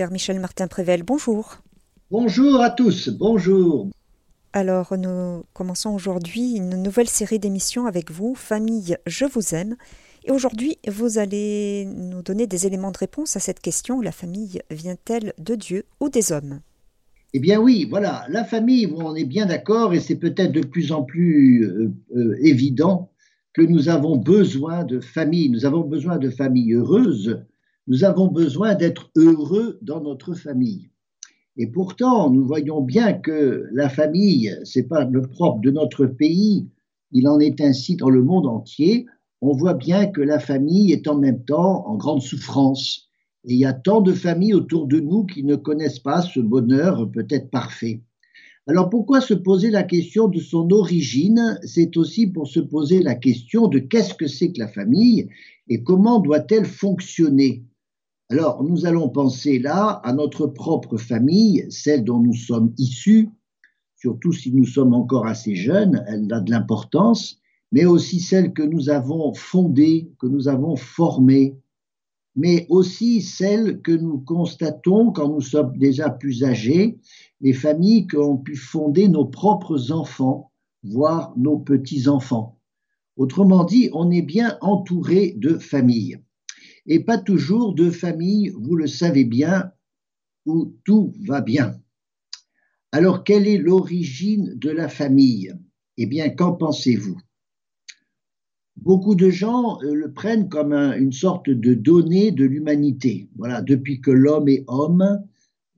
Père Michel Martin Prével, bonjour. Bonjour à tous, bonjour. Alors, nous commençons aujourd'hui une nouvelle série d'émissions avec vous, Famille, je vous aime. Et aujourd'hui, vous allez nous donner des éléments de réponse à cette question, la famille vient-elle de Dieu ou des hommes? Eh bien oui, voilà, la famille, on est bien d'accord, et c'est peut-être de plus en plus euh, euh, évident que nous avons besoin de famille, nous avons besoin de familles heureuses, nous avons besoin d'être heureux dans notre famille. Et pourtant, nous voyons bien que la famille, c'est pas le propre de notre pays, il en est ainsi dans le monde entier. On voit bien que la famille est en même temps en grande souffrance. Et il y a tant de familles autour de nous qui ne connaissent pas ce bonheur peut-être parfait. Alors pourquoi se poser la question de son origine? C'est aussi pour se poser la question de qu'est-ce que c'est que la famille et comment doit-elle fonctionner? Alors, nous allons penser là à notre propre famille, celle dont nous sommes issus, surtout si nous sommes encore assez jeunes, elle a de l'importance, mais aussi celle que nous avons fondée, que nous avons formée, mais aussi celle que nous constatons quand nous sommes déjà plus âgés, les familles qui ont pu fonder nos propres enfants, voire nos petits-enfants. Autrement dit, on est bien entouré de familles et pas toujours de famille, vous le savez bien, où tout va bien. Alors, quelle est l'origine de la famille? Eh bien, qu'en pensez-vous? Beaucoup de gens euh, le prennent comme une sorte de donnée de l'humanité. Voilà, depuis que l'homme est homme,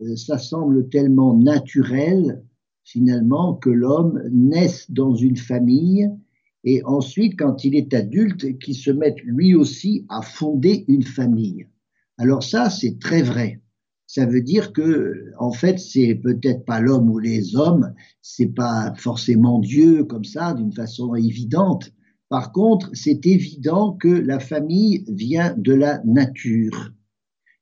euh, ça semble tellement naturel, finalement, que l'homme naisse dans une famille et ensuite, quand il est adulte, qu'il se mette lui aussi à fonder une famille. Alors ça, c'est très vrai. Ça veut dire que, en fait, c'est peut-être pas l'homme ou les hommes, c'est pas forcément Dieu comme ça, d'une façon évidente. Par contre, c'est évident que la famille vient de la nature.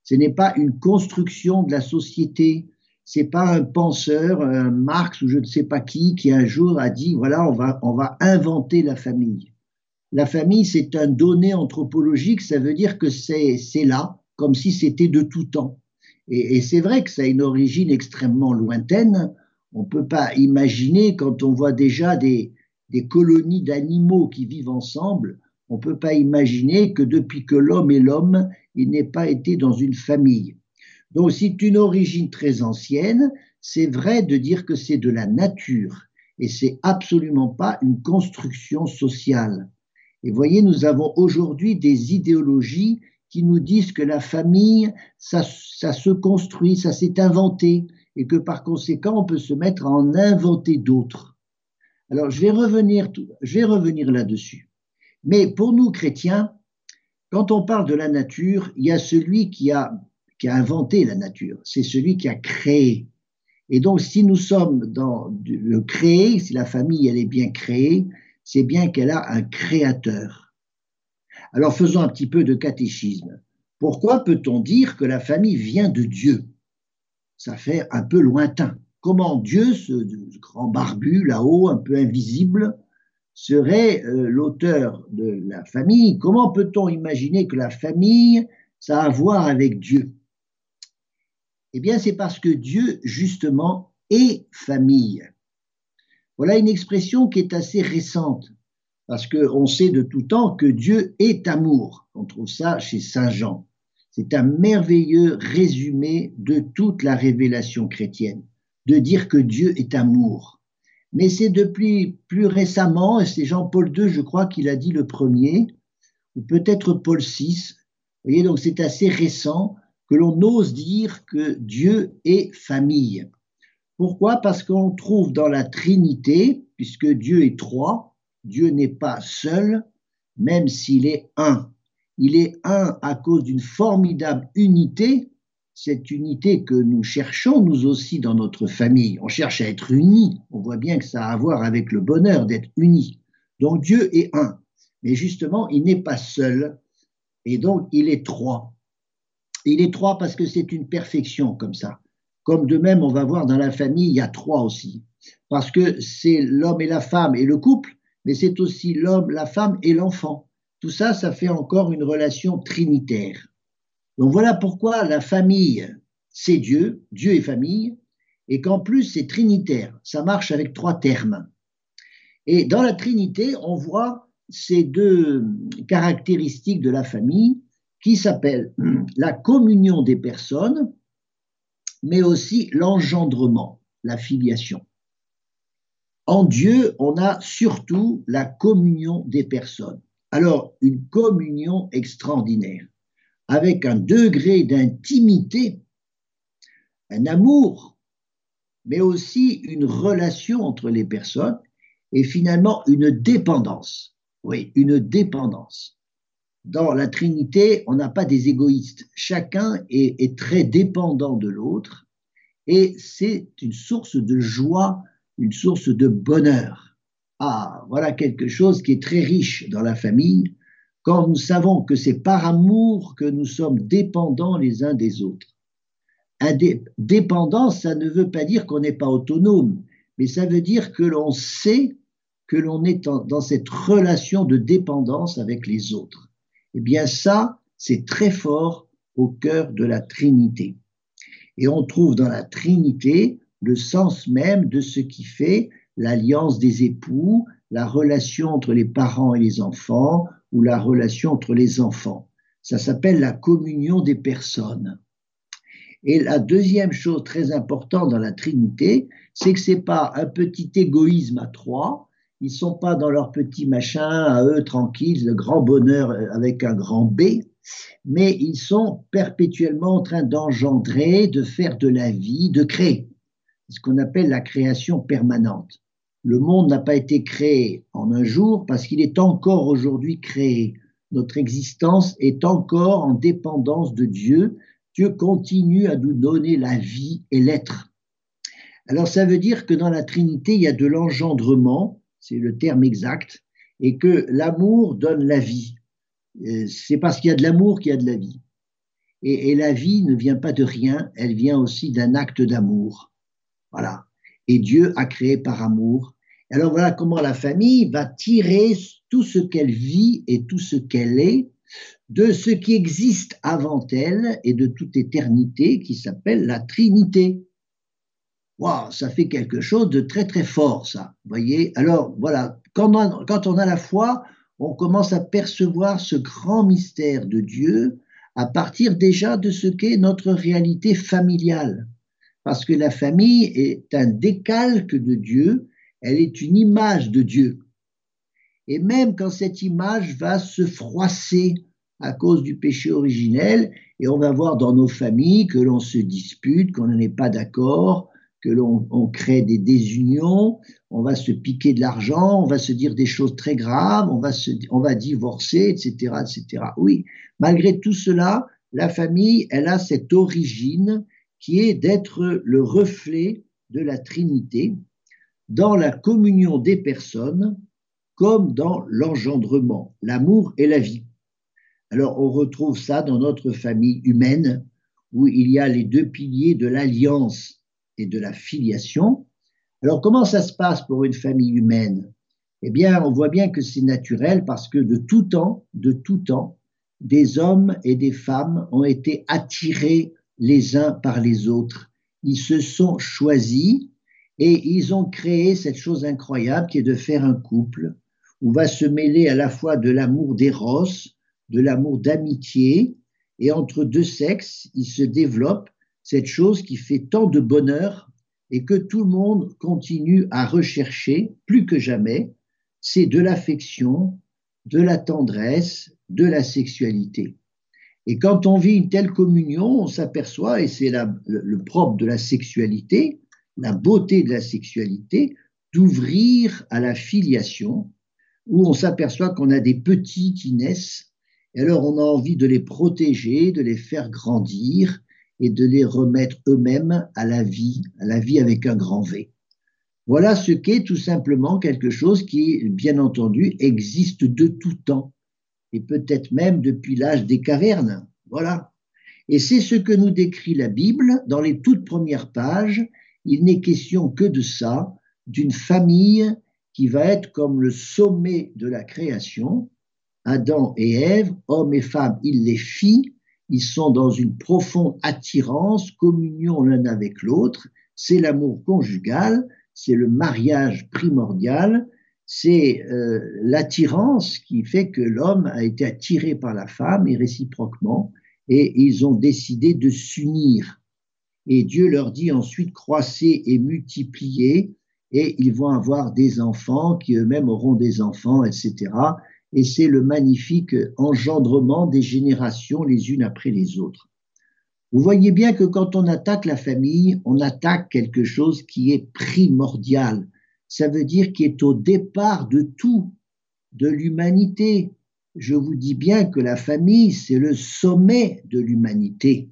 Ce n'est pas une construction de la société, c'est pas un penseur, un Marx ou je ne sais pas qui, qui un jour a dit voilà, on va, on va inventer la famille. La famille, c'est un donné anthropologique, ça veut dire que c'est là, comme si c'était de tout temps. Et, c'est vrai que ça a une origine extrêmement lointaine. On ne peut pas imaginer, quand on voit déjà des, des colonies d'animaux qui vivent ensemble, on ne peut pas imaginer que depuis que l'homme est l'homme, il n'ait pas été dans une famille. Donc c'est une origine très ancienne, c'est vrai de dire que c'est de la nature et c'est absolument pas une construction sociale. Et voyez, nous avons aujourd'hui des idéologies qui nous disent que la famille, ça, ça se construit, ça s'est inventé, et que par conséquent, on peut se mettre à en inventer d'autres. Alors, je vais revenir, je vais revenir là-dessus. Mais pour nous chrétiens, quand on parle de la nature, il y a celui qui a qui a inventé la nature, c'est celui qui a créé. Et donc, si nous sommes dans le créer, si la famille, elle est bien créée, c'est bien qu'elle a un créateur. Alors, faisons un petit peu de catéchisme. Pourquoi peut-on dire que la famille vient de Dieu? Ça fait un peu lointain. Comment Dieu, ce, grand barbu là-haut, un peu invisible, serait euh, l'auteur de la famille? Comment peut-on imaginer que la famille, ça a à voir avec Dieu? Eh bien, c'est parce que Dieu, justement, est famille. Voilà une expression qui est assez récente, parce qu'on sait de tout temps que Dieu est amour. On trouve ça chez Saint Jean. C'est un merveilleux résumé de toute la révélation chrétienne, de dire que Dieu est amour. Mais c'est depuis plus récemment, et c'est Jean-Paul II, je crois, qu'il a dit le premier, ou peut-être Paul VI. Vous voyez, donc c'est assez récent que l'on ose dire que Dieu est famille. Pourquoi? Parce qu'on trouve dans la Trinité, puisque Dieu est trois, Dieu n'est pas seul, même s'il est un. Il est un à cause d'une formidable unité, cette unité que nous cherchons nous aussi dans notre famille. On cherche à être unis, on voit bien que ça a à voir avec le bonheur d'être unis. Donc Dieu est un, mais justement, il n'est pas seul, et donc il est trois. Il est trois parce que c'est une perfection comme ça. Comme de même, on va voir dans la famille, il y a trois aussi. Parce que c'est l'homme et la femme et le couple, mais c'est aussi l'homme, la femme et l'enfant. Tout ça, ça fait encore une relation trinitaire. Donc voilà pourquoi la famille, c'est Dieu, Dieu et famille, et qu'en plus c'est trinitaire, ça marche avec trois termes. Et dans la Trinité, on voit ces deux caractéristiques de la famille qui s'appellent la communion des personnes, mais aussi l'engendrement, la filiation. En Dieu, on a surtout la communion des personnes. Alors, une communion extraordinaire, avec un degré d'intimité, un amour, mais aussi une relation entre les personnes et finalement une dépendance. Oui, une dépendance. Dans la Trinité, on n'a pas des égoïstes. Chacun est, très dépendant de l'autre et c'est une source de joie une source de bonheur. Ah, voilà quelque chose qui est très riche dans la famille, quand nous savons que c'est par amour que nous sommes dépendants les uns des autres. Dépendance, ça ne veut pas dire qu'on n'est pas autonome, mais ça veut dire que l'on sait que l'on est dans cette relation de dépendance avec les autres. Eh bien ça, c'est très fort au cœur de la Trinité. Et on trouve dans la Trinité le sens même de ce qui fait l'alliance des époux, la relation entre les parents et les enfants ou la relation entre les enfants. Ça s'appelle la communion des personnes. Et la deuxième chose très importante dans la Trinité, c'est que c'est pas un petit égoïsme à trois. Ils sont pas dans leur petit machin à eux tranquilles, le grand bonheur avec un grand B, mais ils sont perpétuellement en train d'engendrer, de faire de la vie, de créer ce qu'on appelle la création permanente. Le monde n'a pas été créé en un jour parce qu'il est encore aujourd'hui créé. Notre existence est encore en dépendance de Dieu. Dieu continue à nous donner la vie et l'être. Alors ça veut dire que dans la Trinité, il y a de l'engendrement, c'est le terme exact, et que l'amour donne la vie. Euh, c'est parce qu'il y a de l'amour qu'il y a de la vie. Et, et la vie ne vient pas de rien, elle vient aussi d'un acte d'amour. Voilà. Et Dieu a créé par amour. Alors voilà comment la famille va tirer tout ce qu'elle vit et tout ce qu'elle est de ce qui existe avant elle et de toute éternité qui s'appelle la Trinité. Ça fait quelque chose de très très fort, ça. Voyez. Alors voilà, quand on, quand on a la foi, on commence à percevoir ce grand mystère de Dieu à partir déjà de ce qu'est notre réalité familiale parce que la famille est un décalque de Dieu, elle est une image de Dieu. Et même quand cette image va se froisser à cause du péché originel, et on va voir dans nos familles que l'on se dispute, qu'on n'est pas d'accord, que l'on crée des désunions, on va se piquer de l'argent, on va se dire des choses très graves, on va, se, on va divorcer, etc., etc. Oui, malgré tout cela, la famille, elle a cette origine qui est d'être le reflet de la Trinité dans la communion des personnes comme dans l'engendrement, l'amour et la vie. Alors on retrouve ça dans notre famille humaine où il y a les deux piliers de l'alliance et de la filiation. Alors comment ça se passe pour une famille humaine? Eh bien, on voit bien que c'est naturel parce que de tout temps, de tout temps, des hommes et des femmes ont été attirés les uns par les autres. Ils se sont choisis et ils ont créé cette chose incroyable qui est de faire un couple où va se mêler à la fois de l'amour d'éros, de l'amour d'amitié, et entre deux sexes, il se développe cette chose qui fait tant de bonheur et que tout le monde continue à rechercher plus que jamais, c'est de l'affection, de la tendresse, de la sexualité. Et quand on vit une telle communion, on s'aperçoit, et c'est le, propre de la sexualité, la beauté de la sexualité, d'ouvrir à la filiation, où on s'aperçoit qu'on a des petits qui naissent, et alors on a envie de les protéger, de les faire grandir et de les remettre eux-mêmes à la vie, à la vie avec un grand V. Voilà ce qu'est tout simplement quelque chose qui, bien entendu, existe de tout temps et peut-être même depuis l'âge des cavernes. Voilà. Et c'est ce que nous décrit la Bible dans les toutes premières pages. Il n'est question que de ça, d'une famille qui va être comme le sommet de la création. Adam et Ève, hommes et femmes, il les fit, ils sont dans une profonde attirance, communion l'un avec l'autre, c'est l'amour conjugal, c'est le mariage primordial, c'est euh, l'attirance qui fait que l'homme a été attiré par la femme et réciproquement, et ils ont décidé de s'unir. Et Dieu leur dit ensuite croissez et multipliez, et ils vont avoir des enfants qui eux-mêmes auront des enfants, etc. Et c'est le magnifique engendrement des générations les unes après les autres. Vous voyez bien que quand on attaque la famille, on attaque quelque chose qui est primordial. Ça veut dire qui est au départ de tout, de l'humanité. Je vous dis bien que la famille, c'est le sommet de l'humanité.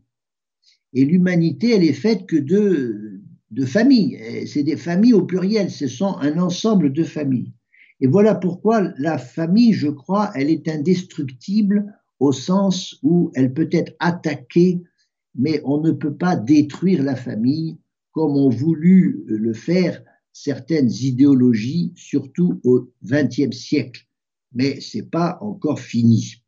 Et l'humanité, elle est faite que de, de familles. C'est des familles au pluriel, ce sont un ensemble de familles. Et voilà pourquoi la famille, je crois, elle est indestructible au sens où elle peut être attaquée mais on ne peut pas détruire la famille comme ont voulu le faire certaines idéologies, surtout au XXe siècle. Mais ce pas encore fini.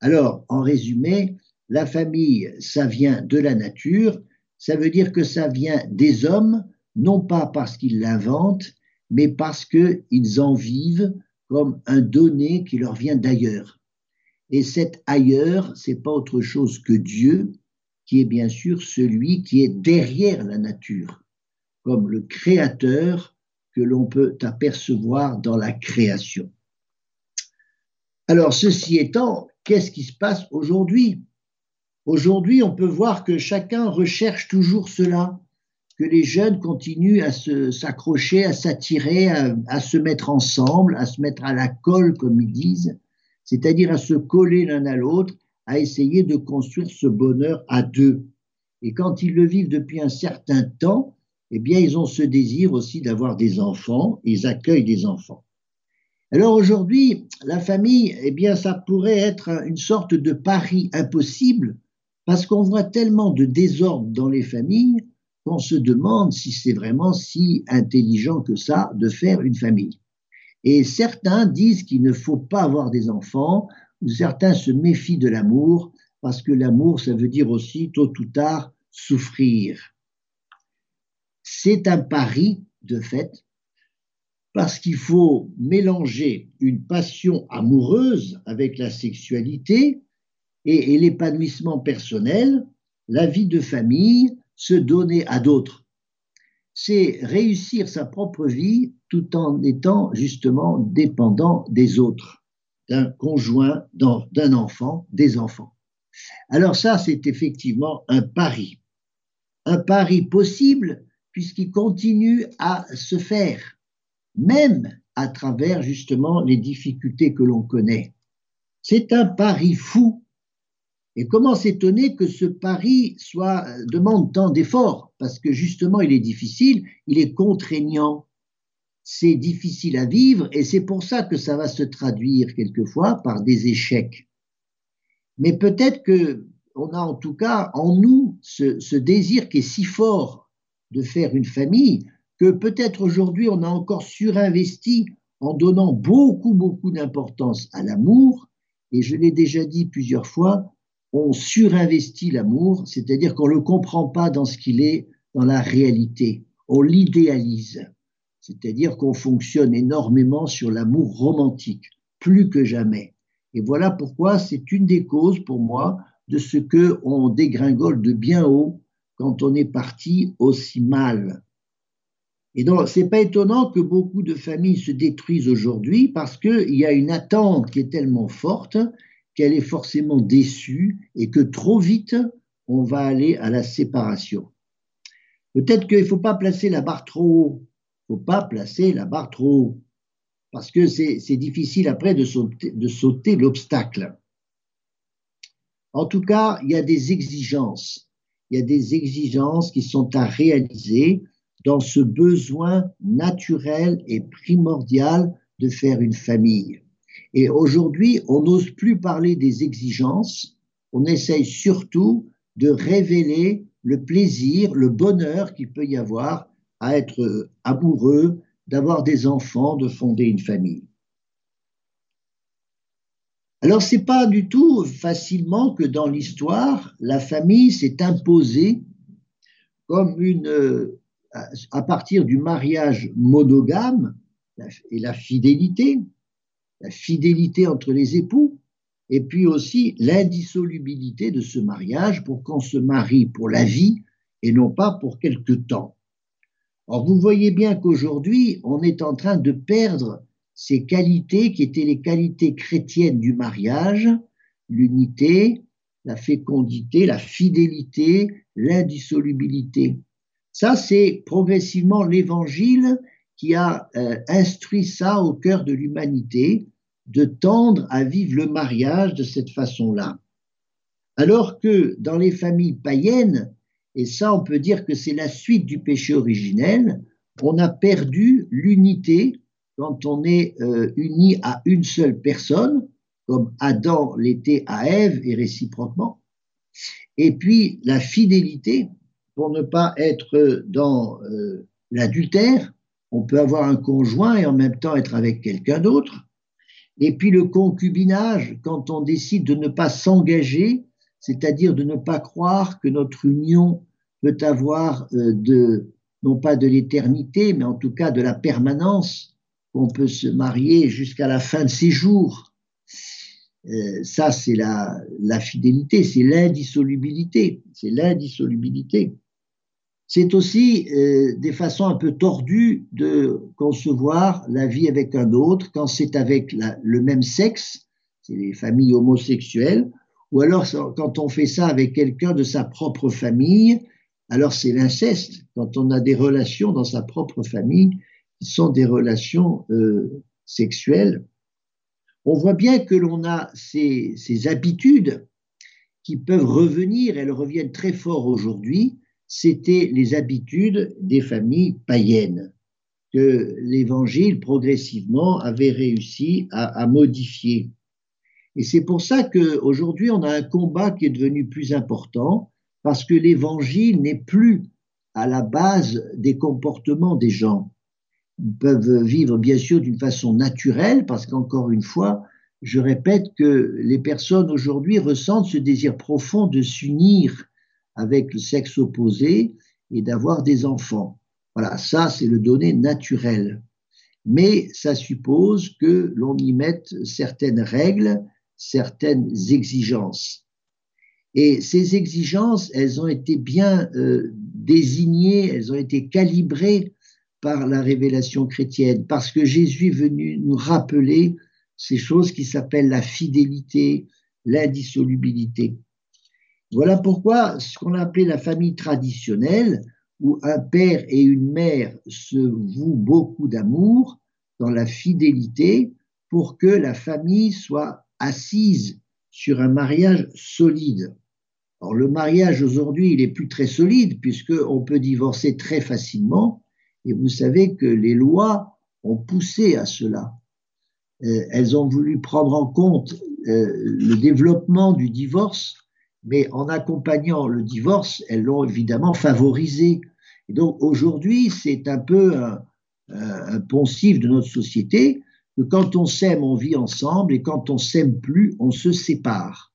Alors, en résumé, la famille, ça vient de la nature, ça veut dire que ça vient des hommes, non pas parce qu'ils l'inventent, mais parce qu'ils en vivent comme un donné qui leur vient d'ailleurs. Et cet ailleurs, c'est pas autre chose que Dieu, qui est bien sûr celui qui est derrière la nature, comme le créateur que l'on peut apercevoir dans la création. Alors, ceci étant, qu'est-ce qui se passe aujourd'hui? Aujourd'hui, on peut voir que chacun recherche toujours cela, que les jeunes continuent à s'accrocher, à s'attirer, à, à, se mettre ensemble, à se mettre à la colle, comme ils disent, c'est-à-dire à se coller l'un à l'autre à essayer de construire ce bonheur à deux. Et quand ils le vivent depuis un certain temps, eh bien, ils ont ce désir aussi d'avoir des enfants, ils accueillent des enfants. Alors aujourd'hui, la famille, eh bien, ça pourrait être une sorte de pari impossible parce qu'on voit tellement de désordre dans les familles se demande si c'est vraiment si intelligent que ça de faire une famille. Et certains disent qu'il ne faut pas avoir des enfants certains se méfient de l'amour, parce que l'amour, ça veut dire aussi, tôt ou tard, souffrir. C'est un pari, de fait, parce qu'il faut mélanger une passion amoureuse avec la sexualité et, et l'épanouissement personnel, la vie de famille, se donner à d'autres. C'est réussir sa propre vie tout en étant justement dépendant des autres d'un conjoint, d'un enfant, des enfants. Alors ça, c'est effectivement un pari. Un pari possible puisqu'il continue à se faire, même à travers justement les difficultés que l'on connaît. C'est un pari fou. Et comment s'étonner que ce pari soit, demande tant d'efforts? Parce que justement, il est difficile, il est contraignant, c'est difficile à vivre et c'est pour ça que ça va se traduire quelquefois par des échecs. Mais peut-être que on a en tout cas en nous ce, ce désir qui est si fort de faire une famille que peut-être aujourd'hui on a encore surinvesti en donnant beaucoup beaucoup d'importance à l'amour. Et je l'ai déjà dit plusieurs fois, on surinvestit l'amour, c'est-à-dire qu'on ne le comprend pas dans ce qu'il est dans la réalité, on l'idéalise. C'est-à-dire qu'on fonctionne énormément sur l'amour romantique, plus que jamais. Et voilà pourquoi c'est une des causes pour moi de ce que on dégringole de bien haut quand on est parti aussi mal. Et donc, c'est pas étonnant que beaucoup de familles se détruisent aujourd'hui parce qu'il y a une attente qui est tellement forte qu'elle est forcément déçue et que trop vite, on va aller à la séparation. Peut-être qu'il ne faut pas placer la barre trop haut faut pas placer la barre trop haut, parce que c'est difficile après de sauter, de sauter l'obstacle. En tout cas, il y a des exigences. Il y a des exigences qui sont à réaliser dans ce besoin naturel et primordial de faire une famille. Et aujourd'hui, on n'ose plus parler des exigences, on essaye surtout de révéler le plaisir, le bonheur qu'il peut y avoir à être amoureux, d'avoir des enfants, de fonder une famille. Alors, c'est pas du tout facilement que dans l'histoire, la famille s'est imposée à partir du mariage monogame et la fidélité, la fidélité entre les époux, et puis aussi l'indissolubilité de ce mariage pour qu'on se marie pour la vie et non pas pour quelque temps. Or, vous voyez bien qu'aujourd'hui, on est en train de perdre ces qualités qui étaient les qualités chrétiennes du mariage, l'unité, la fécondité, la fidélité, l'indissolubilité. Ça, c'est progressivement l'Évangile qui a euh, instruit ça au cœur de l'humanité, de tendre à vivre le mariage de cette façon-là. Alors que dans les familles païennes, et ça on peut dire que c'est la suite du péché originel, on a perdu l'unité quand on est euh, uni à une seule personne, comme Adam l'était à Ève et réciproquement, et puis la fidélité pour ne pas être dans euh, l'adultère. On peut avoir un conjoint et en même temps être avec quelqu'un d'autre. Et puis le concubinage, quand on décide de ne pas s'engager, c'est-à-dire de ne pas croire que notre union peut avoir euh, de, non pas de l'éternité, mais en tout cas de la permanence, qu'on peut se marier jusqu'à la fin de ses jours. Euh, ça, c'est la, la fidélité, c'est l'indissolubilité, c'est l'indissolubilité. C'est aussi euh, des façons un peu tordues de concevoir la vie avec un autre quand c'est avec le même sexe, c'est les familles homosexuelles, ou alors quand on fait ça avec quelqu'un de sa propre famille, alors c'est l'inceste, quand on a des relations dans sa propre famille qui sont des relations euh, sexuelles. On voit bien que l'on a ces, ces habitudes qui peuvent revenir, elles reviennent très fort aujourd'hui, c'était les habitudes des familles païennes que l'Évangile progressivement avait réussi à, modifier. Et c'est pour ça qu'aujourd'hui, on a un combat qui est devenu plus important, parce que l'Évangile n'est plus à la base des comportements des gens. Ils peuvent vivre bien sûr d'une façon naturelle, parce qu'encore une fois, je répète que les personnes aujourd'hui ressentent ce désir profond de s'unir avec le sexe opposé et d'avoir des enfants. Voilà, ça c'est le donné naturel. Mais ça suppose que l'on y mette certaines règles, certaines exigences. Et ces exigences, elles ont été bien euh, désignées, elles ont été calibrées par la révélation chrétienne, parce que Jésus est venu nous rappeler ces choses qui s'appellent la fidélité, l'indissolubilité. Voilà pourquoi ce qu'on a la famille traditionnelle, où un père et une mère se vouent beaucoup d'amour dans la fidélité pour que la famille soit assise sur un mariage solide. Alors le mariage aujourd'hui, il est plus très solide puisqu'on peut divorcer très facilement et vous savez que les lois ont poussé à cela. Euh, elles ont voulu prendre en compte euh, le développement du divorce mais en accompagnant le divorce, elles l'ont évidemment favorisé. Et donc aujourd'hui, c'est un peu un, poncif de notre société que quand on s'aime, on vit ensemble, et quand on s'aime plus, on se sépare.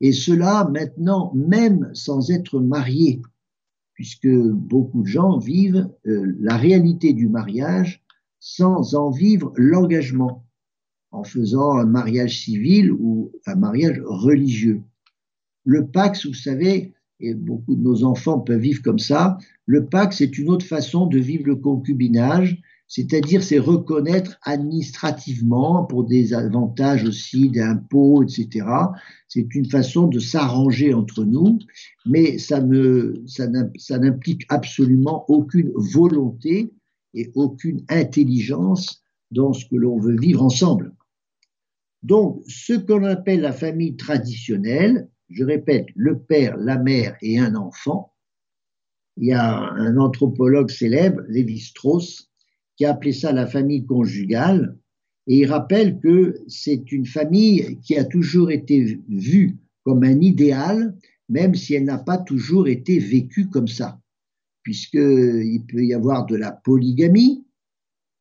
Et cela maintenant, même sans être marié, puisque beaucoup de gens vivent euh, la réalité du mariage sans en vivre l'engagement, en faisant un mariage civil ou un mariage religieux. Le Pax, vous savez, et beaucoup de nos enfants peuvent vivre comme ça, le Pax, c'est une autre façon de vivre le concubinage, c'est-à-dire c'est reconnaître administrativement pour des avantages aussi d'impôts, etc. C'est une façon de s'arranger entre nous, mais ça ne, ça n'implique absolument aucune volonté et aucune intelligence dans ce que l'on veut vivre ensemble. Donc, ce qu'on appelle la famille traditionnelle, je répète, le père, la mère et un enfant. Il y a un anthropologue célèbre, Lévi-Strauss, qui a appelé ça la famille conjugale, et il rappelle que c'est une famille qui a toujours été vue comme un idéal, même si elle n'a pas toujours été vécue comme ça, puisqu'il peut y avoir de la polygamie,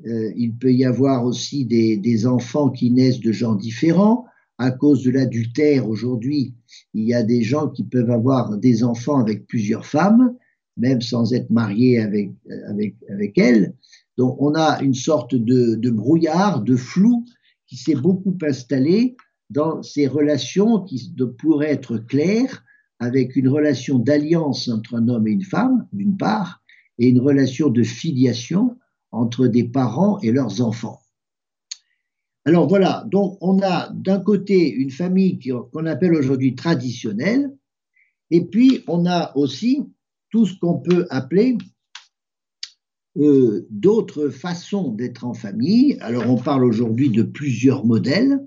euh, il peut y avoir aussi des, des enfants qui naissent de gens différents, à cause de l'adultère aujourd'hui, il y a des gens qui peuvent avoir des enfants avec plusieurs femmes, même sans être mariés avec, avec, avec elles. Donc on a une sorte de, de brouillard, de flou qui s'est beaucoup installé dans ces relations qui pourraient être claires avec une relation d'alliance entre un homme et une femme, d'une part, et une relation de filiation entre des parents et leurs enfants. Alors voilà, donc on a d'un côté une famille qu'on appelle aujourd'hui traditionnelle, et puis on a aussi tout ce qu'on peut appeler euh, d'autres façons d'être en famille. Alors on parle aujourd'hui de plusieurs modèles.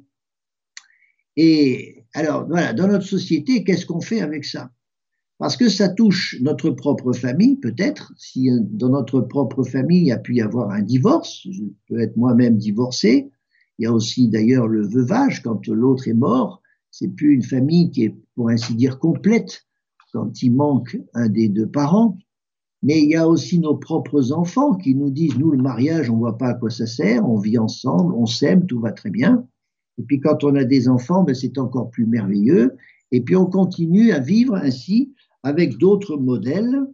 Et alors voilà, dans notre société, qu'est-ce qu'on fait avec ça? Parce que ça touche notre propre famille, peut-être. Si dans notre propre famille, il y a pu y avoir un divorce, je peux être moi-même divorcé. Il y a aussi d'ailleurs le veuvage, quand l'autre est mort, c'est plus une famille qui est, pour ainsi dire, complète quand il manque un des deux parents. Mais il y a aussi nos propres enfants qui nous disent, nous, le mariage, on voit pas à quoi ça sert, on vit ensemble, on s'aime, tout va très bien. Et puis quand on a des enfants, ben, c'est encore plus merveilleux. Et puis on continue à vivre ainsi avec d'autres modèles,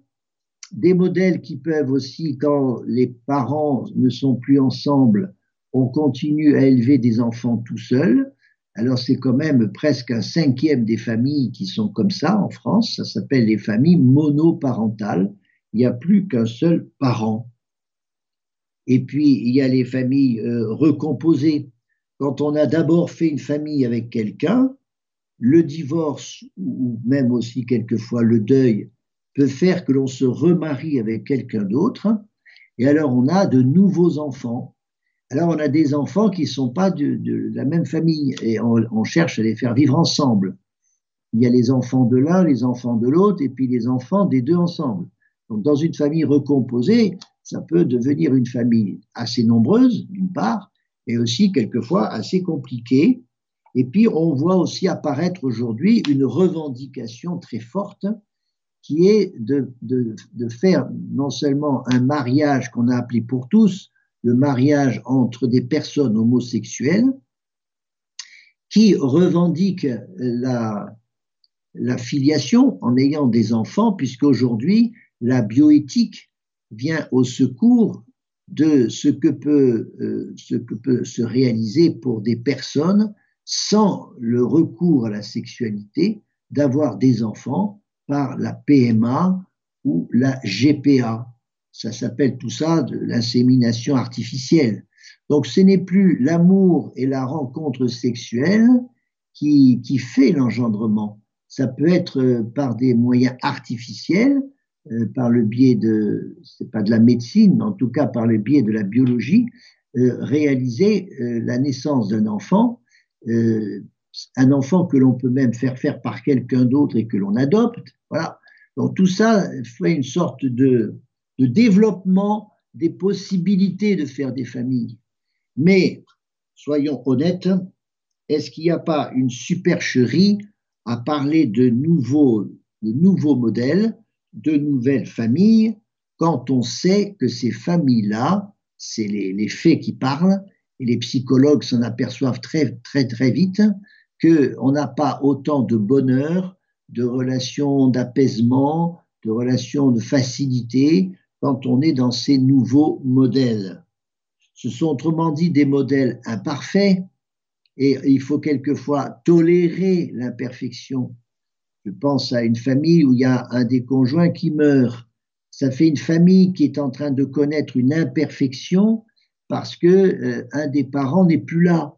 des modèles qui peuvent aussi, quand les parents ne sont plus ensemble, on continue à élever des enfants tout seuls. Alors c'est quand même presque un cinquième des familles qui sont comme ça en France. Ça s'appelle les familles monoparentales il n'y a plus qu'un seul parent. Et puis, il y a les familles euh, recomposées. Quand on a d'abord fait une famille avec quelqu'un, le divorce ou même aussi quelquefois le deuil peut faire que l'on se remarie avec quelqu'un d'autre. Et alors, on a de nouveaux enfants. Alors, on a des enfants qui ne sont pas de, la même famille et on cherche à les faire vivre ensemble. Il y a les enfants de l'un, les enfants de l'autre, et puis les enfants des deux ensemble. Donc, dans une famille recomposée, ça peut devenir une famille assez nombreuse, d'une part, et aussi quelquefois assez compliquée. Et puis, on voit aussi apparaître aujourd'hui une revendication très forte qui est de, faire non seulement un mariage qu'on a appelé pour tous, le mariage entre des personnes homosexuelles, qui revendique la, filiation en ayant des enfants, puisqu'aujourd'hui, la bioéthique vient au secours de euh, ce que peut se réaliser pour des personnes sans le recours à la sexualité, d'avoir des enfants par la PMA ou la GPA. Ça s'appelle tout ça de l'insémination artificielle. Donc ce n'est plus l'amour et la rencontre sexuelle qui, qui fait l'engendrement. Ça peut être euh, par des moyens artificiels, euh, par le biais de, c'est pas de la médecine, mais en tout cas par le biais de la biologie, euh, réaliser la naissance d'un enfant, un enfant que l'on peut même faire faire par quelqu'un d'autre et que l'on adopte. Voilà. Donc tout ça fait une sorte de, de développement des possibilités de faire des familles. Mais soyons honnêtes, est-ce qu'il n'y a pas une supercherie à parler de nouveaux, de nouveaux modèles de nouvelles familles quand on sait que ces familles-là, c'est les, faits qui parlent, et les psychologues s'en aperçoivent très, très, très vite, qu'on n'a pas autant de bonheur, de relations d'apaisement, de relations de facilité quand on est dans ces nouveaux modèles. Ce sont autrement dit des modèles imparfaits et il faut quelquefois tolérer l'imperfection je pense à une famille où il y a un des conjoints qui meurt. Ça fait une famille qui est en train de connaître une imperfection parce que euh, un des parents n'est plus là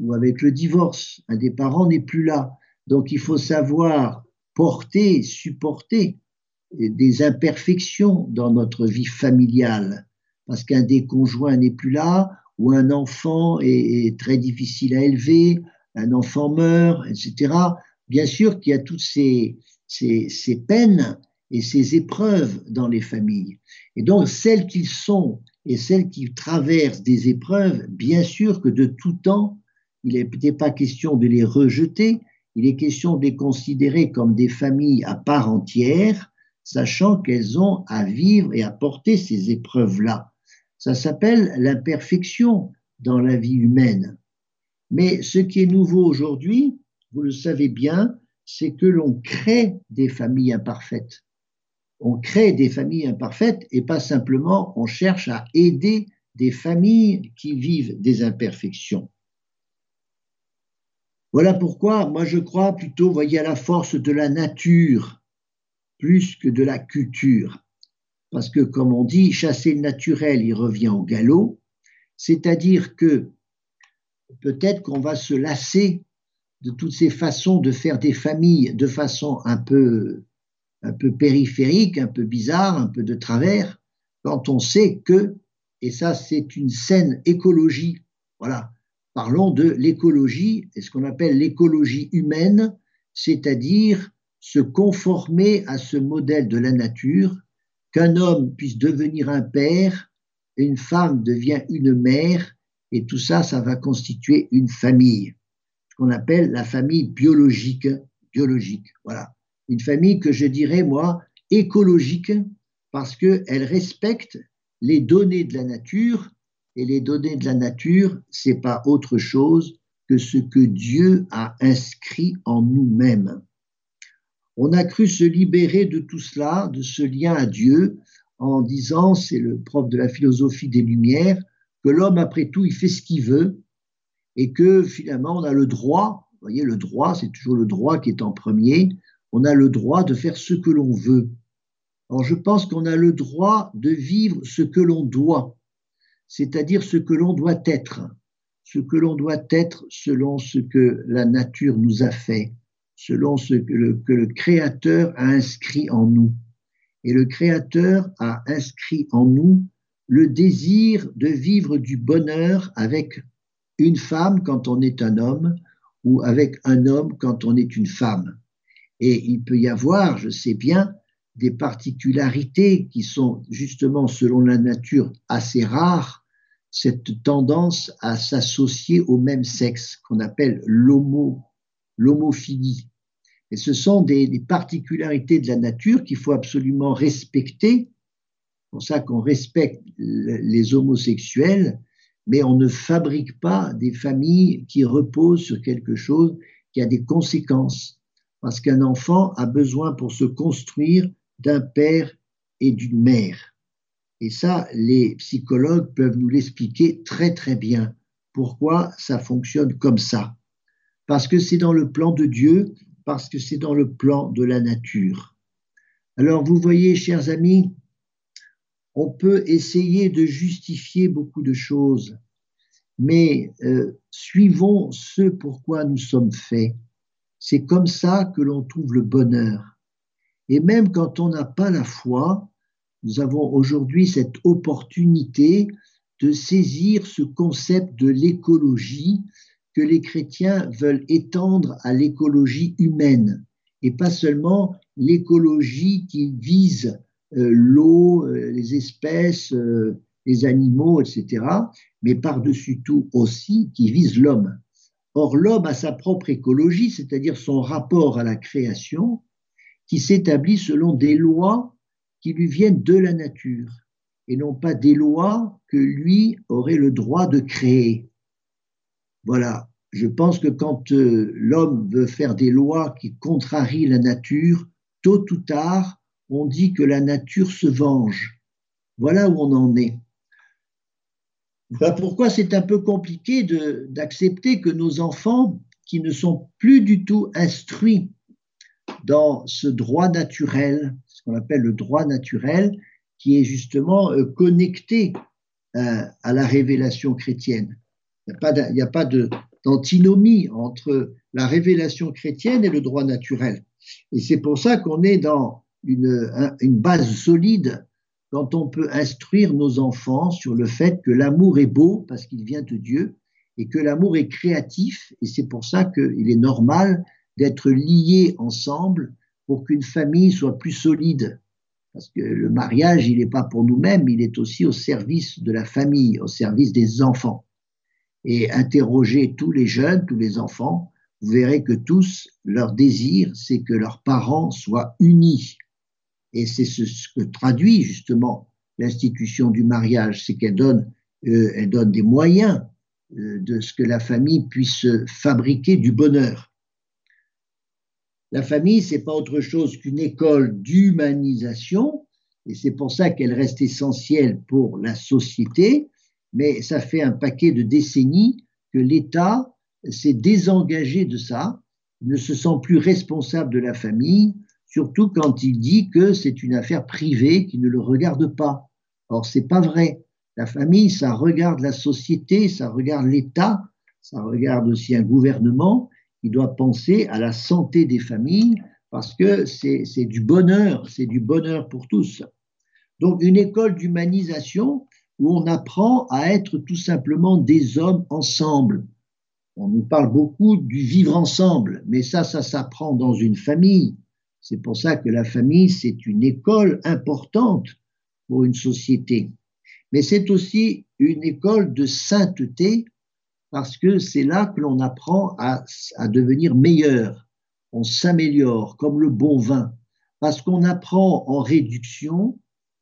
ou avec le divorce, un des parents n'est plus là. Donc il faut savoir porter, supporter des imperfections dans notre vie familiale parce qu'un des conjoints n'est plus là ou un enfant est très difficile à élever, un enfant meurt, etc bien sûr qu'il y a toutes ces, ces, peines et ces épreuves dans les familles. Et donc, celles qui sont et celles qui traversent des épreuves, bien sûr que de tout temps, il n'est peut-être pas question de les rejeter, il est question de les considérer comme des familles à part entière, sachant qu'elles ont à vivre et à porter ces épreuves-là. Ça s'appelle l'imperfection dans la vie humaine. Mais ce qui est nouveau aujourd'hui, vous le savez bien, c'est que l'on crée des familles imparfaites. On crée des familles imparfaites et pas simplement on cherche à aider des familles qui vivent des imperfections. Voilà pourquoi moi je crois plutôt, voyez, à la force de la nature plus que de la culture. Parce que, comme on dit, chasser le naturel, il revient au galop. C'est-à-dire que peut-être qu'on va se lasser de toutes ces façons de faire des familles de façon un peu, un peu périphérique, un peu bizarre, un peu de travers, quand on sait que, et ça c'est une saine écologie, voilà, parlons de l'écologie, et ce qu'on appelle l'écologie humaine, c'est-à-dire se conformer à ce modèle de la nature, qu'un homme puisse devenir un père, une femme devient une mère, et tout ça, ça va constituer une famille, ce qu'on appelle la famille biologique, biologique, voilà. Une famille que je dirais, moi, écologique, parce qu'elle respecte les données de la nature, et les données de la nature, c'est pas autre chose que ce que Dieu a inscrit en nous-mêmes. On a cru se libérer de tout cela, de ce lien à Dieu, en disant, c'est le prof de la philosophie des Lumières, que l'homme, après tout, il fait ce qu'il veut, et que finalement, on a le droit, vous voyez, le droit, c'est toujours le droit qui est en premier, on a le droit de faire ce que l'on veut. Alors je pense qu'on a le droit de vivre ce que l'on doit, c'est-à-dire ce que l'on doit être, ce que l'on doit être selon ce que la nature nous a fait selon ce que le, Créateur a inscrit en nous. Et le Créateur a inscrit en nous le désir de vivre du bonheur avec une femme quand on est un homme ou avec un homme quand on est une femme. Et il peut y avoir, je sais bien, des particularités qui sont justement, selon la nature, assez rares, cette tendance à s'associer au même sexe qu'on appelle l'homo l'homophilie. Et ce sont des, particularités de la nature qu'il faut absolument respecter. C'est pour ça qu'on respecte les homosexuels, mais on ne fabrique pas des familles qui reposent sur quelque chose qui a des conséquences. Parce qu'un enfant a besoin pour se construire d'un père et d'une mère. Et ça, les psychologues peuvent nous l'expliquer très très bien. Pourquoi ça fonctionne comme ça? Parce que c'est dans le plan de Dieu, parce que c'est dans le plan de la nature. Alors vous voyez, chers amis, on peut essayer de justifier beaucoup de choses, mais euh, suivons ce pourquoi nous sommes faits. C'est comme ça que l'on trouve le bonheur. Et même quand on n'a pas la foi, nous avons aujourd'hui cette opportunité de saisir ce concept de l'écologie que les chrétiens veulent étendre à l'écologie humaine et pas seulement l'écologie qui vise euh, l'eau, euh, les espèces, euh, les animaux, etc., mais par-dessus tout aussi qui vise l'homme. Or, l'homme a sa propre écologie, c'est-à-dire son rapport à la création, qui s'établit selon des lois qui lui viennent de la nature, et non pas des lois que lui aurait le droit de créer. Voilà. Je pense que quand euh, l'homme veut faire des lois qui contrarient la nature, tôt ou tard, on dit que la nature se venge. Voilà où on en est. Voilà pourquoi c'est un peu compliqué d'accepter que nos enfants, qui ne sont plus du tout instruits dans ce droit naturel, ce qu'on appelle le droit naturel, qui est justement euh, connecté euh, à la révélation chrétienne. Il n'y a pas, d'antinomie entre la révélation chrétienne et le droit naturel. Et c'est pour ça qu'on est dans une, base solide quand on peut instruire nos enfants sur le fait que l'amour est beau parce qu'il vient de Dieu et que l'amour est créatif. Et c'est pour ça qu'il est normal d'être liés ensemble pour qu'une famille soit plus solide. Parce que le mariage, il n'est pas pour nous-mêmes, il est aussi au service de la famille, au service des enfants et interrogez tous les jeunes, tous les enfants, vous verrez que tous, leur désir, c'est que leurs parents soient unis. Et c'est ce, que traduit justement l'institution du mariage, c'est qu'elle donne, euh, elle donne des moyens euh, de ce que la famille puisse fabriquer du bonheur. La famille, c'est pas autre chose qu'une école d'humanisation, et c'est pour ça qu'elle reste essentielle pour la société, mais ça fait un paquet de décennies que l'État s'est désengagé de ça, ne se sent plus responsable de la famille, surtout quand il dit que c'est une affaire privée qui ne le regarde pas. Or, c'est pas vrai. La famille, ça regarde la société, ça regarde l'État, ça regarde aussi un gouvernement qui doit penser à la santé des familles parce que c'est du bonheur, c'est du bonheur pour tous. Donc, une école d'humanisation où on apprend à être tout simplement des hommes ensemble. On nous parle beaucoup du vivre ensemble, mais ça, ça s'apprend dans une famille. C'est pour ça que la famille, c'est une école importante pour une société. Mais c'est aussi une école de sainteté parce que c'est là que l'on apprend à, à, devenir meilleur. On s'améliore comme le bon vin parce qu'on apprend en réduction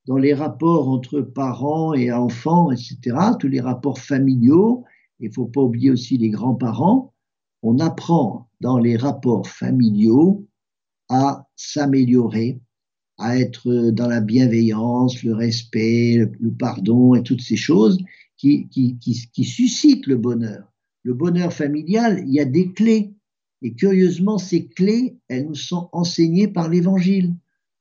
dans les rapports entre parents et enfants, etc., tous les rapports familiaux, il ne faut pas oublier aussi les grands-parents, on apprend dans les rapports familiaux à s'améliorer, à être dans la bienveillance, le respect, le, pardon et toutes ces choses qui, qui, qui, qui, suscitent le bonheur. Le bonheur familial, il y a des clés. Et curieusement, ces clés, elles nous sont enseignées par l'Évangile,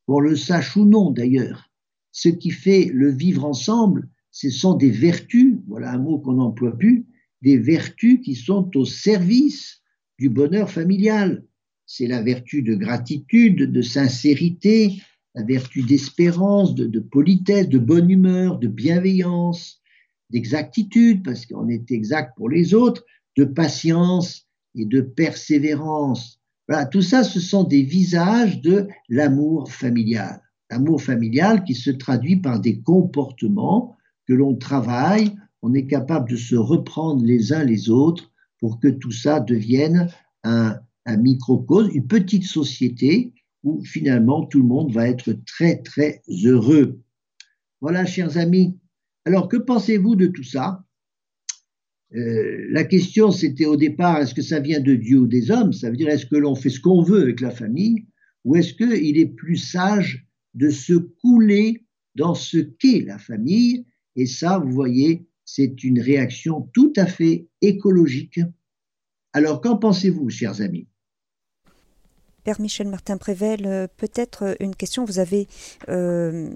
qu'on le sache ou non d'ailleurs ce qui fait le vivre ensemble, ce sont des vertus, voilà un mot qu'on n'emploie plus, des vertus qui sont au service du bonheur familial. C'est la vertu de gratitude, de sincérité, la vertu d'espérance, de, politesse, de bonne humeur, de bienveillance, d'exactitude, parce qu'on est exact pour les autres, de patience et de persévérance. Voilà, tout ça, ce sont des visages de l'amour familial amour familial qui se traduit par des comportements que l'on travaille, on est capable de se reprendre les uns les autres pour que tout ça devienne un, un microcosme, une petite société où finalement tout le monde va être très très heureux. Voilà, chers amis. Alors, que pensez-vous de tout ça? Euh, La question, c'était au départ, est-ce que ça vient de Dieu ou des hommes? Ça veut dire, est-ce que l'on fait ce qu'on veut avec la famille? Ou est-ce qu'il est plus sage de se couler dans ce qu'est la famille. Et ça, vous voyez, c'est une réaction tout à fait écologique. Alors, qu'en pensez-vous, chers amis? Père Michel Martin Prével, euh, peut-être une question. Vous avez euh,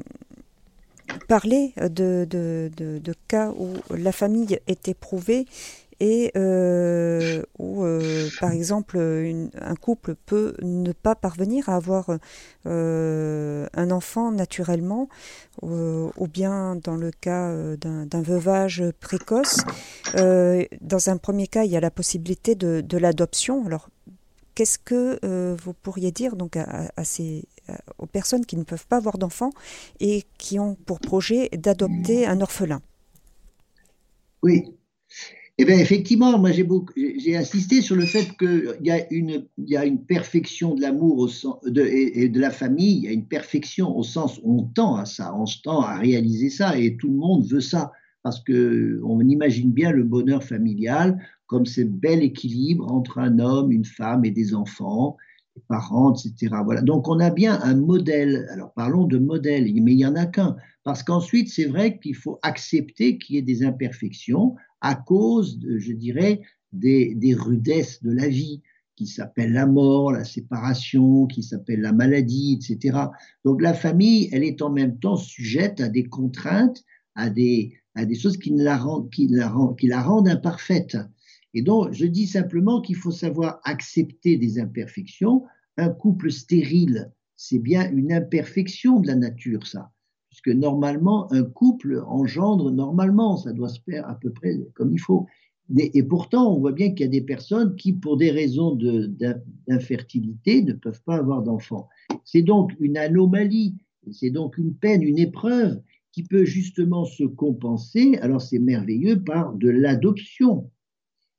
parlé de, de, cas où la famille est éprouvée et euh, où, euh, par exemple, un couple peut ne pas parvenir à avoir euh, un enfant naturellement, ou bien dans le cas d'un veuvage précoce. dans un premier cas, il y a la possibilité de, l'adoption. Alors, qu'est-ce que vous pourriez dire donc ces, aux personnes qui ne peuvent pas avoir d'enfants et qui ont pour projet d'adopter un orphelin? Oui, eh bien, effectivement, moi j'ai insisté sur le fait qu'il y, a une, perfection de l'amour et, de la famille, il y a une perfection au sens où on tend à ça, on tend à réaliser ça et tout le monde veut ça parce que on imagine bien le bonheur familial comme ce bel équilibre entre un homme, une femme et des enfants, des parents, etc. Voilà. Donc on a bien un modèle. Alors parlons de modèle, mais il y en a qu'un parce qu'ensuite c'est vrai qu'il faut accepter qu'il y ait des imperfections à cause, je dirais, des, rudesses de la vie qui s'appellent la mort, la séparation, qui s'appellent la maladie, etc. Donc la famille, elle est en même temps sujette à des contraintes, à des, à des choses qui, la rendent, qui, la qui la rendent imparfaite. Et donc, je dis simplement qu'il faut savoir accepter des imperfections. Un couple stérile, c'est bien une imperfection de la nature, ça puisque normalement, un couple engendre normalement, ça doit se faire à peu près comme il faut. Et pourtant, on voit bien qu'il y a des personnes qui, pour des raisons d'infertilité, ne peuvent pas avoir d'enfants. C'est donc une anomalie, c'est donc une peine, une épreuve qui peut justement se compenser, alors c'est merveilleux, par de l'adoption.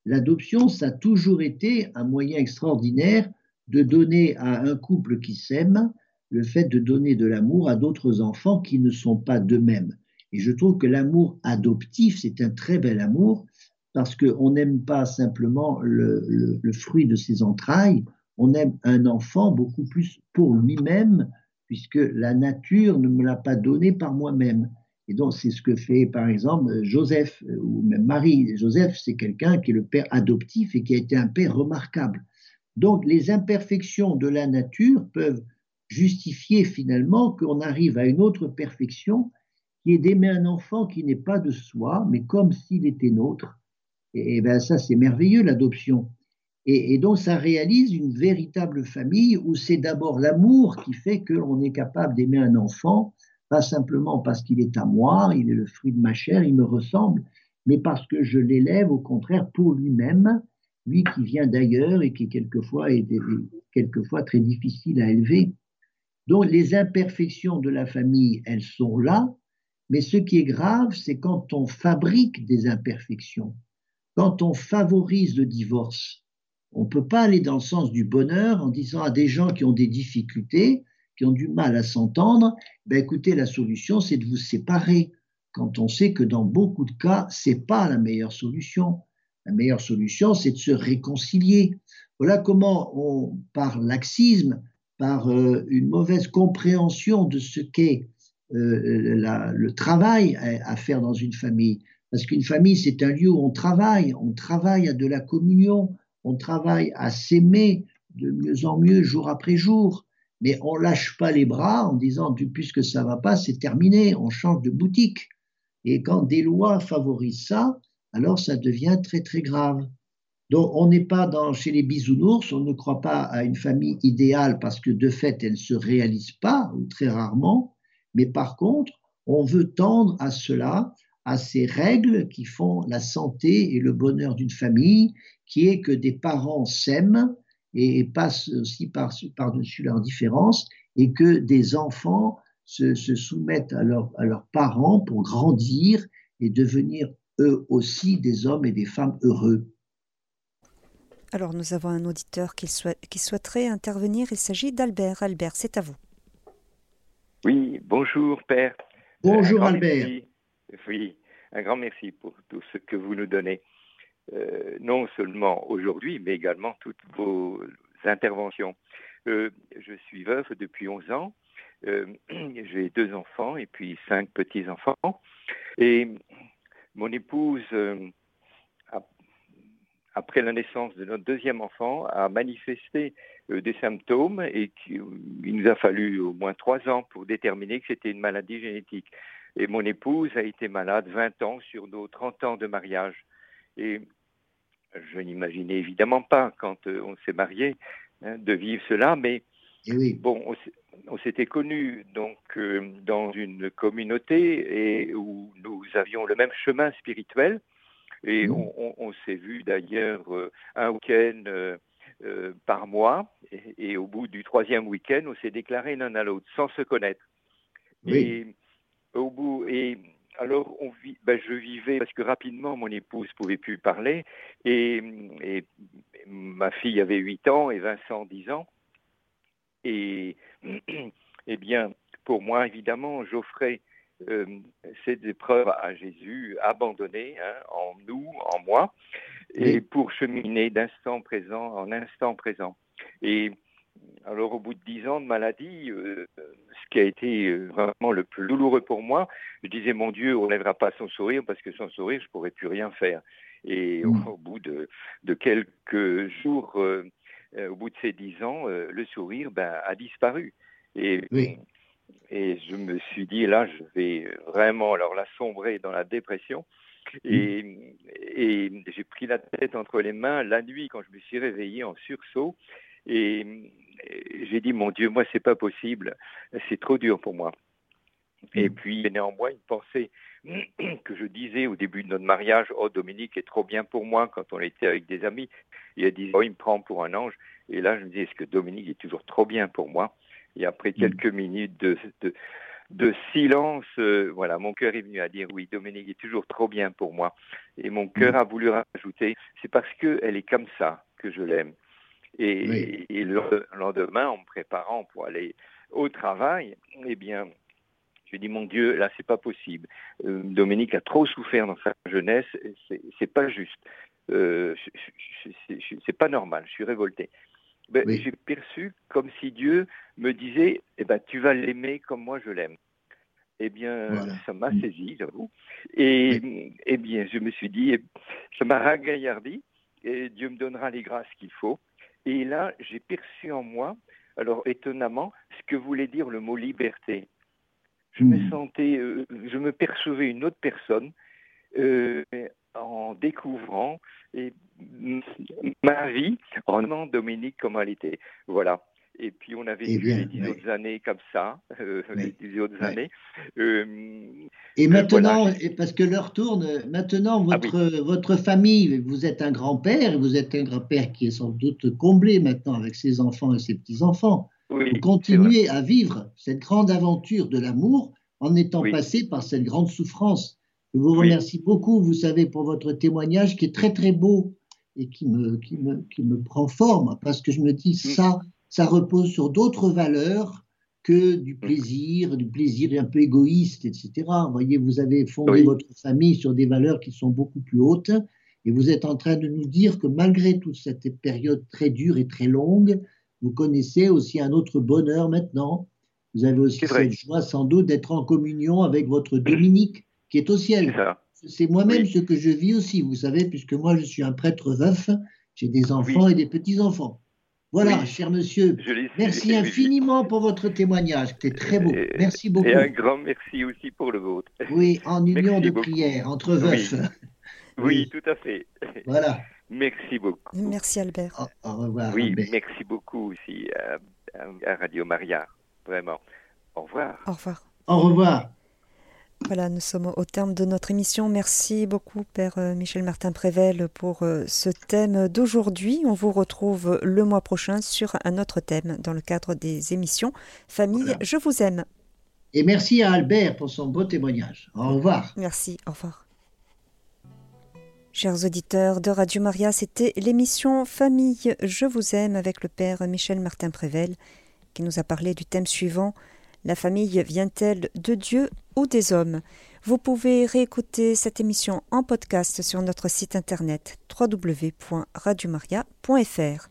L'adoption, ça a toujours été un moyen extraordinaire de donner à un couple qui s'aime le fait de donner de l'amour à d'autres enfants qui ne sont pas d'eux-mêmes. Et je trouve que l'amour adoptif, c'est un très bel amour parce qu'on n'aime pas simplement le, fruit de ses entrailles, on aime un enfant beaucoup plus pour lui-même, puisque la nature ne me l'a pas donné par moi-même. Et donc, c'est ce que fait, par exemple, Joseph ou même Marie. Joseph, c'est quelqu'un qui est le père adoptif et qui a été un père remarquable. Donc, les imperfections de la nature peuvent justifier finalement qu'on arrive à une autre perfection qui est d'aimer un enfant qui n'est pas de soi, mais comme s'il était nôtre. Et, bien ça, c'est merveilleux, l'adoption. Et, donc, ça réalise une véritable famille où c'est d'abord l'amour qui fait qu'on est capable d'aimer un enfant, pas simplement parce qu'il est à moi, il est le fruit de ma chair, il me ressemble, mais parce que je l'élève au contraire pour lui-même, lui qui vient d'ailleurs et qui quelquefois est quelquefois très difficile à élever. Donc les imperfections de la famille, elles sont là, mais ce qui est grave, c'est quand on fabrique des imperfections, quand on favorise le divorce. On ne peut pas aller dans le sens du bonheur en disant à des gens qui ont des difficultés, qui ont du mal à s'entendre, ben écoutez, la solution, c'est de vous séparer, quand on sait que dans beaucoup de cas, c'est pas la meilleure solution. La meilleure solution, c'est de se réconcilier. Voilà comment on, par laxisme, par euh, une mauvaise compréhension de ce qu'est euh, le travail à, faire dans une famille. Parce qu'une famille, c'est un lieu où on travaille, on travaille à de la communion, on travaille à s'aimer de mieux en mieux jour après jour. Mais on lâche pas les bras en disant puisque ça va pas, c'est terminé, on change de boutique. Et quand des lois favorisent ça, alors ça devient très très grave. Donc on n'est pas dans, chez les bisounours, on ne croit pas à une famille idéale parce que de fait elle ne se réalise pas, ou très rarement, mais par contre on veut tendre à cela, à ces règles qui font la santé et le bonheur d'une famille, qui est que des parents s'aiment et passent aussi par-dessus par leurs différences, et que des enfants se, soumettent à leurs parents pour grandir et devenir eux aussi des hommes et des femmes heureux. Alors nous avons un auditeur qui, qui souhaiterait intervenir. Il s'agit d'Albert. Albert, c'est à vous. Oui, bonjour Père. Bonjour Albert. Oui, un grand merci pour tout ce que vous nous donnez. Euh, non seulement aujourd'hui, mais également toutes vos interventions. Euh, je suis veuf depuis 11 ans. Euh, j'ai deux enfants et puis cinq petits-enfants. Et mon épouse après la naissance de notre deuxième enfant, a manifesté euh, des symptômes et qu'il nous a fallu au moins trois ans pour déterminer que c'était une maladie génétique. Et mon épouse a été malade 20 ans sur nos 30 ans de mariage. Et je n'imaginais évidemment pas, quand euh, on s'est marié, hein, de vivre cela, mais eh bon, on s'était connus donc euh, dans une communauté et où nous avions le même chemin spirituel. Et mmh. on, s'est vu d'ailleurs euh, un week-end euh, euh, par mois. Et, au bout du troisième week-end, on s'est déclaré l'un à l'autre, sans se connaître. Et au bout, et alors on vit, ben, je vivais parce que rapidement mon épouse pouvait plus parler et, et ma fille avait 8 ans et Vincent 10 ans. Et eh bien, pour moi, évidemment, j'offrais euh, ces épreuves à Jésus abandonné hein, en nous, en moi, et pour cheminer d'instant présent en instant présent. Et alors au bout de dix ans de maladie, euh, ce qui a été euh, vraiment le plus douloureux pour moi, je disais mon Dieu, on lèvera pas son sourire parce que sans sourire, je pourrais plus rien faire. Et au, mm. bout de, de, quelques jours, au bout de ces dix ans, le sourire ben, a disparu. Et oui. Et je me suis dit, là, je vais vraiment alors la sombrer dans la dépression. Et, et j'ai pris la tête entre les mains la nuit quand je me suis réveillé en sursaut. Et, j'ai dit, mon Dieu, moi, c'est pas possible. C'est trop dur pour moi. Et puis, néanmoins, une pensée que je disais au début de notre mariage, oh, Dominique est trop bien pour moi quand on était avec des amis. Il a dit, oh, il me prend pour un ange. Et là, je me dis, est-ce que Dominique est toujours trop bien pour moi? Et après mm. quelques minutes de, de, silence, euh, voilà, mon cœur est venu à dire oui, Dominique est toujours trop bien pour moi. Et mon cœur mm. a voulu rajouter, c'est parce qu'elle est comme ça que je l'aime. Et, le lendemain, en me préparant pour aller au travail, eh bien, Je dit, mon Dieu, là, c'est pas possible. Euh, Dominique a trop souffert dans sa jeunesse, c'est pas juste. Euh, c'est pas normal, je suis révolté. Ben, J'ai perçu comme si Dieu me disait, eh ben, tu vas l'aimer comme moi je l'aime. Eh bien, ça m'a mm. saisi, j'avoue. Et eh bien, je me suis dit, ça m'a ragaillardi, et Dieu me donnera les grâces qu'il faut. Et là, j'ai perçu en moi, alors étonnamment, ce que voulait dire le mot liberté. Je me hmm. sentais, euh, je me percevais une autre personne euh, en découvrant ma vie en demandant Dominique comment elle était. Voilà. Et puis on avait vécu les dix autres années comme ça, euh, les dix autres années. et maintenant, parce que l'heure tourne, maintenant ah votre, votre famille, vous êtes un grand-père, vous êtes un grand-père qui est sans doute comblé maintenant avec ses enfants et ses petits-enfants. vous continuez à vivre cette grande aventure de l'amour en étant passé par cette grande souffrance. Je vous remercie beaucoup, vous savez, pour votre témoignage qui est très très beau et qui me, qui me, qui me prend forme parce que je me dis mm. ça, ça repose sur d'autres valeurs que du mm. plaisir, du plaisir un peu égoïste, etc. Vous voyez, vous avez fondé votre famille sur des valeurs qui sont beaucoup plus hautes et vous êtes en train de nous dire que malgré toute cette période très dure et très longue, vous connaissez aussi un autre bonheur maintenant. Vous avez aussi cette joie sans doute d'être en communion avec votre Dominique qui est au ciel. C'est moi-même ce que je vis aussi, vous savez, puisque moi je suis un prêtre veuf, j'ai des enfants et des petits-enfants. Voilà, cher monsieur, merci infiniment pour votre témoignage, c'était très beau. Merci beaucoup. Et un grand merci aussi pour le vôtre. Oui, en union de prière, entre veufs. Oui. tout à fait. Voilà. Merci beaucoup. Merci Albert. Au, revoir. Oui, merci beaucoup aussi à Radio Maria, vraiment. Au revoir. Au revoir. Au revoir. Voilà, nous sommes au terme de notre émission. Merci beaucoup, Père euh, Michel Martin Prével, pour euh, ce thème d'aujourd'hui. On vous retrouve le mois prochain sur un autre thème dans le cadre des émissions Famille, je vous aime. Et merci à Albert pour son beau témoignage. Au revoir. Merci, au revoir. Chers auditeurs de Radio Maria, c'était l'émission Famille, je vous aime avec le Père Michel Martin Prével qui nous a parlé du thème suivant la famille vient-elle de Dieu ou des hommes? Vous pouvez réécouter cette émission en podcast sur notre site internet www.radiomaria.fr.